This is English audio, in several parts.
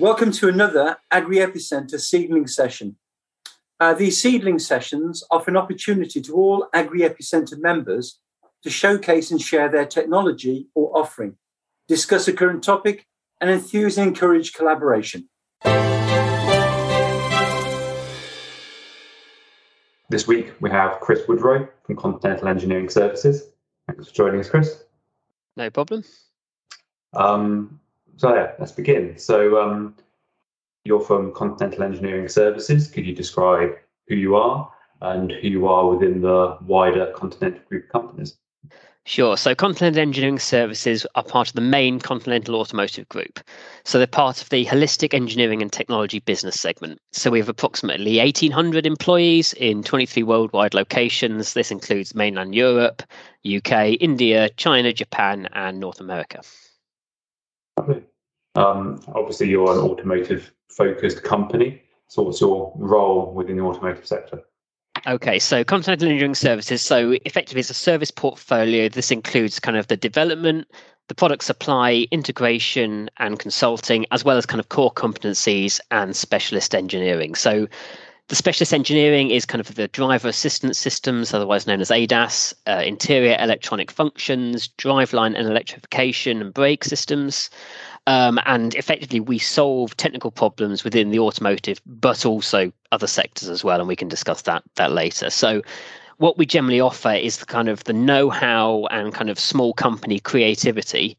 Welcome to another Agri-EPI Centre seedling session. Uh, these seedling sessions offer an opportunity to all Agri-EPI Centre members to showcase and share their technology or offering, discuss a current topic, and enthuse and encourage collaboration. This week we have Chris Woodrow from Continental Engineering Services. Thanks for joining us, Chris. No problem. Um, so yeah, let's begin. So um, you're from Continental Engineering Services. Could you describe who you are and who you are within the wider Continental Group of companies? Sure. So Continental Engineering Services are part of the main Continental Automotive Group. So they're part of the Holistic Engineering and Technology business segment. So we have approximately 1,800 employees in 23 worldwide locations. This includes mainland Europe, UK, India, China, Japan, and North America. Um, obviously, you're an automotive focused company. So, what's your role within the automotive sector? Okay, so Continental Engineering Services. So, effectively, it's a service portfolio. This includes kind of the development, the product supply, integration, and consulting, as well as kind of core competencies and specialist engineering. So, the specialist engineering is kind of the driver assistance systems, otherwise known as ADAS, uh, interior electronic functions, driveline and electrification and brake systems. Um, and effectively, we solve technical problems within the automotive, but also other sectors as well. And we can discuss that that later. So, what we generally offer is the kind of the know-how and kind of small company creativity,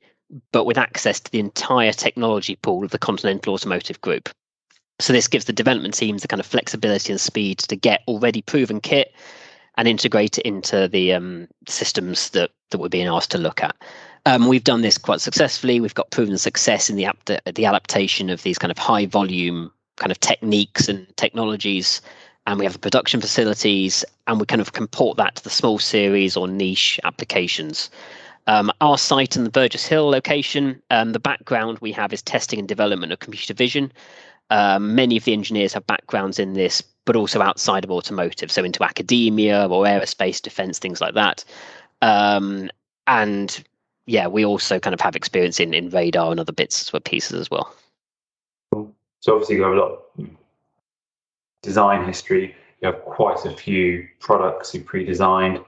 but with access to the entire technology pool of the Continental Automotive Group. So this gives the development teams the kind of flexibility and speed to get already proven kit and integrate it into the um, systems that that we're being asked to look at. Um, we've done this quite successfully. We've got proven success in the, the, adaptation of these kind of high volume kind of techniques and technologies, and we have the production facilities, and we kind of comport that to the small series or niche applications. Um, our site in the Burgess Hill location, um, the background we have is testing and development of computer vision. Um, many of the engineers have backgrounds in this, but also outside of automotive, so into academia or aerospace, defense, things like that. Um, and yeah, we also kind of have experience in, in radar and other bits and pieces as well. So obviously you have a lot of design history. You have quite a few products you pre-designed.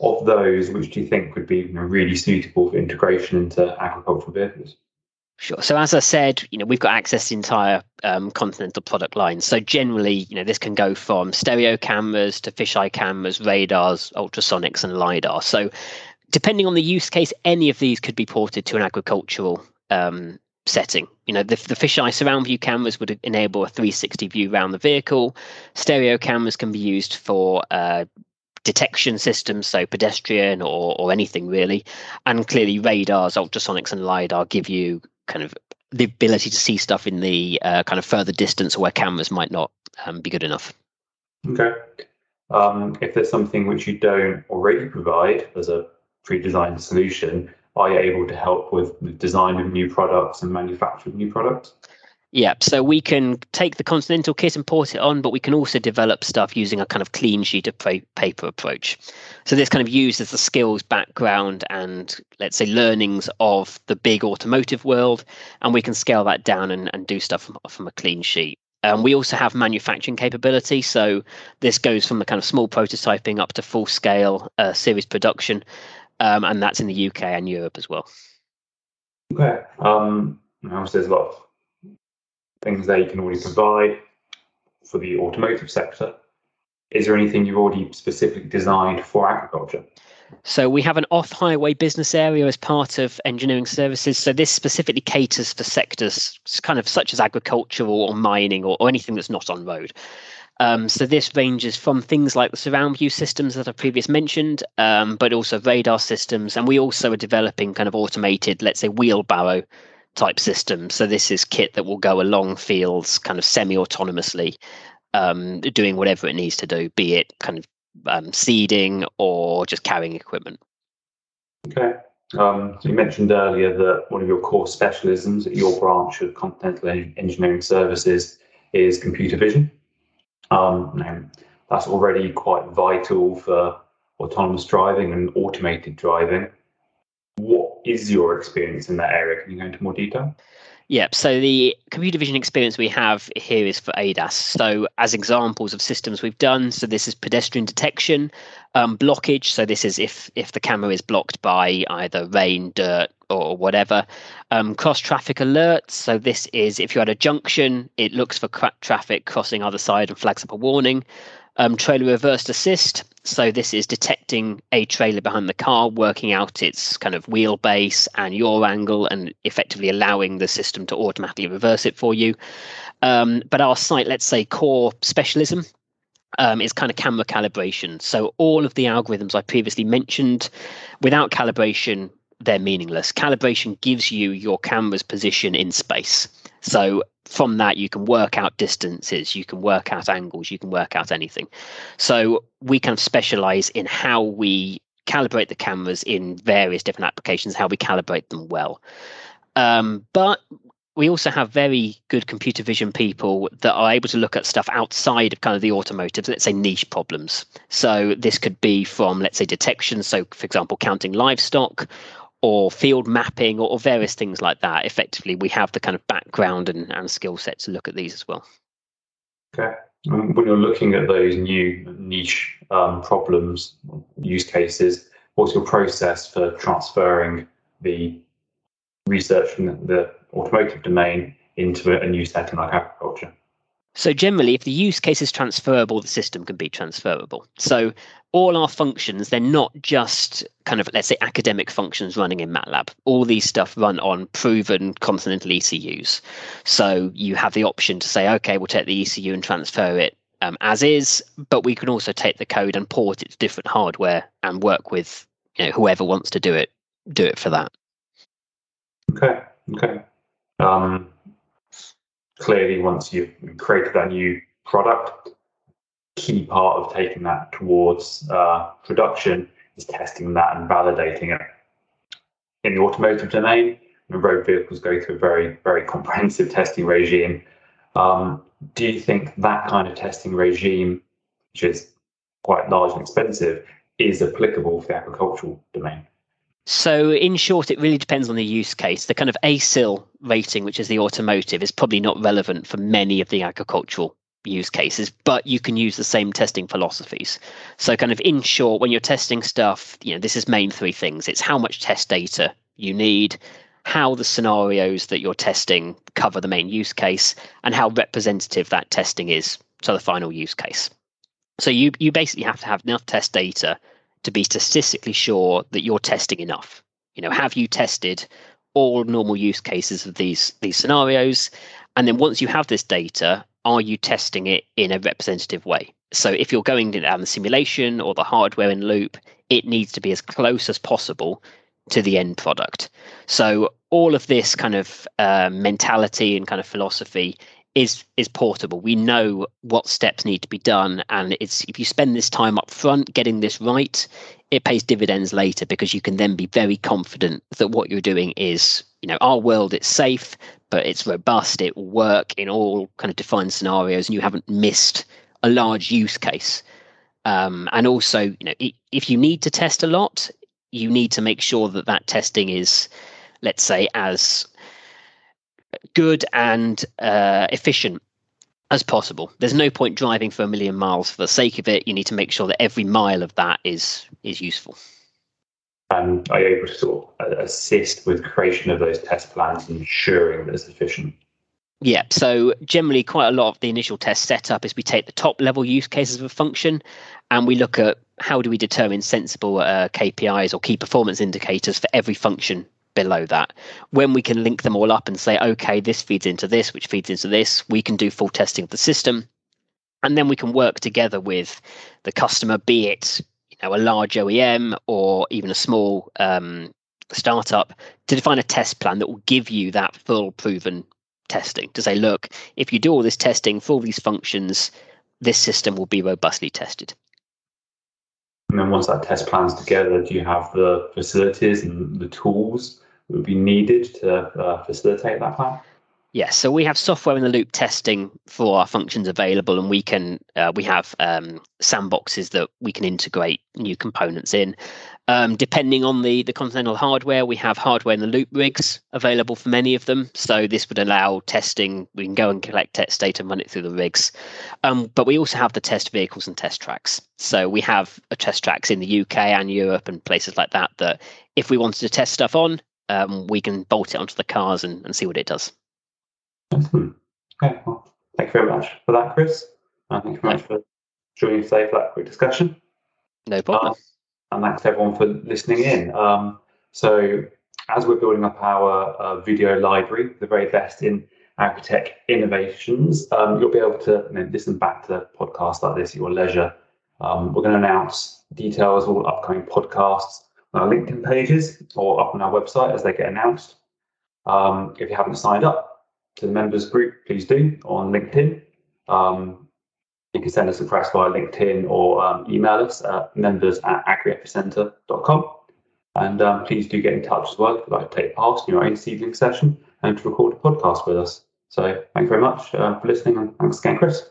Of those, which do you think would be you know, really suitable for integration into agricultural vehicles? Sure. So as I said, you know, we've got access to the entire um, Continental product line. So generally, you know, this can go from stereo cameras to fisheye cameras, radars, ultrasonics, and lidar. So depending on the use case, any of these could be ported to an agricultural um, setting. You know, the, the fisheye surround view cameras would enable a 360 view around the vehicle. Stereo cameras can be used for uh, detection systems, so pedestrian or, or anything really. And clearly, radars, ultrasonics, and lidar give you kind of the ability to see stuff in the uh, kind of further distance where cameras might not um, be good enough. Okay. Um, if there's something which you don't already provide as a pre-designed solution, are you able to help with the design of new products and manufacture of new products? Yeah, so we can take the Continental kit and port it on, but we can also develop stuff using a kind of clean sheet of paper approach. So this kind of uses the skills, background, and let's say learnings of the big automotive world, and we can scale that down and, and do stuff from, from a clean sheet. Um, we also have manufacturing capability, so this goes from the kind of small prototyping up to full scale uh, series production, um, and that's in the UK and Europe as well. Okay. Um, obviously, there's a lot of things there you can already provide for the automotive sector. Is there anything you've already specifically designed for agriculture? So we have an off-highway business area as part of engineering services. So this specifically caters for sectors kind of such as agricultural or mining or, or anything that's not on road. Um, so this ranges from things like the surround view systems that I've previously mentioned, um, but also radar systems. And we also are developing kind of automated, let's say, wheelbarrow type systems. So this is kit that will go along fields kind of semi-autonomously, um, doing whatever it needs to do, be it kind of um, seeding or just carrying equipment. Okay. Um, so you mentioned earlier that one of your core specialisms at your branch of Continental Engineering Services is computer vision. Um, that's already quite vital for autonomous driving and automated driving. What is your experience in that area? Can you go into more detail? Yep. So the computer vision experience we have here is for ADAS. So as examples of systems we've done, so this is pedestrian detection, um, blockage. So this is if if the camera is blocked by either rain, dirt, or whatever. Um, cross traffic alerts. So this is if you're at a junction, it looks for traffic crossing either side and flags up a warning. Um, trailer reversed assist. So this is detecting a trailer behind the car, working out its kind of wheelbase and your angle, and effectively allowing the system to automatically reverse it for you. Um, but our site, let's say, core specialism um, is kind of camera calibration. So all of the algorithms I previously mentioned, without calibration, they're meaningless. Calibration gives you your camera's position in space. So from that, you can work out distances, you can work out angles, you can work out anything. So we kind of specialize in how we calibrate the cameras in various different applications, how we calibrate them well. Um, but we also have very good computer vision people that are able to look at stuff outside of kind of the automotive, let's say niche problems. So this could be from, let's say, detection. So, for example, counting livestock, or field mapping or, or, various things like that. Effectively, we have the kind of background and, and skill set to look at these as well. Okay. When you're looking at those new niche um, problems, use cases, what's your process for transferring the research from the, automotive domain into a new setting like agriculture? So generally, if the use case is transferable, the system can be transferable. So all our functions, they're not just kind of, let's say, academic functions running in MATLAB. All these stuff run on proven continental ECUs. So you have the option to say, okay, we'll take the ECU and transfer it um, as is, but we can also take the code and port it to different hardware and work with you know, whoever wants to do it, do it for that. Okay. Okay. Um, clearly once you've created that new product, key part of taking that towards uh, production is testing that and validating it. In the automotive domain, road vehicles go through a very, very comprehensive testing regime. Um, do you think that kind of testing regime, which is quite large and expensive, is applicable for the agricultural domain? So, in short, it really depends on the use case. The kind of ASIL rating, which is the automotive, is probably not relevant for many of the agricultural use cases, but you can use the same testing philosophies. So, kind of in short, when you're testing stuff, you know, this is main three things it's how much test data you need, how the scenarios that you're testing cover the main use case, and how representative that testing is to the final use case. So, you, you basically have to have enough test data to be statistically sure that you're testing enough. You know, have you tested all normal use cases of these these scenarios? And then once you have this data, are you testing it in a representative way? So if you're going down the simulation or the hardware in loop, it needs to be as close as possible to the end product. So all of this kind of uh, mentality and kind of philosophy is is portable. We know what steps need to be done, and it's if you spend this time up front getting this right, it pays dividends later because you can then be very confident that what you're doing is, you know, our world it's safe, but it's robust, it will work in all kind of defined scenarios, and you haven't missed a large use case. Um, and also, you know, if you need to test a lot, you need to make sure that that testing is, let's say, as good and uh, efficient as possible. There's no point driving for a million miles for the sake of it. You need to make sure that every mile of that is is useful. And are you able to sort of assist with creation of those test plans and ensuring that it's efficient? Yeah, so generally, quite a lot of the initial test setup is we take the top level use cases of a function and we look at how do we determine sensible uh, KPIs or key performance indicators for every function below that. When we can link them all up and say, okay, this feeds into this, which feeds into this, we can do full testing of the system. And then we can work together with the customer, be it you know a large OEM or even a small um, startup, to define a test plan that will give you that full proven testing. To say, look, if you do all this testing for all these functions, this system will be robustly tested. And then once that test plan's together, do you have the facilities and the tools that would be needed to uh, facilitate that plan? Yes, so we have software in the loop testing for our functions available, and we can uh, we have um, sandboxes that we can integrate new components in. Um, depending on the the Continental hardware, we have hardware in the loop rigs available for many of them. So this would allow testing. We can go and collect test data and run it through the rigs. Um, but we also have the test vehicles and test tracks. So we have a test tracks in the UK and Europe and places like that. That if we wanted to test stuff on, um, we can bolt it onto the cars and, and see what it does. Excellent. Okay, well, thank you very much for that, Chris. Uh, thank you very much for joining today for that quick discussion. No problem. Um, and thanks everyone for listening in. Um, so, as we're building up our uh, video library, the very best in agritech innovations, um, you'll be able to you know, listen back to podcasts like this at your leisure. Um, we're going to announce details of all upcoming podcasts on our LinkedIn pages or up on our website as they get announced. Um, if you haven't signed up, to the members group, please do on LinkedIn. Um, you can send us a request via LinkedIn or um, email us at members at agriepicenter.com. And um, please do get in touch as well if you'd like to take part in your own seedling session and to record a podcast with us. So thank you very much uh, for listening and thanks again, Chris.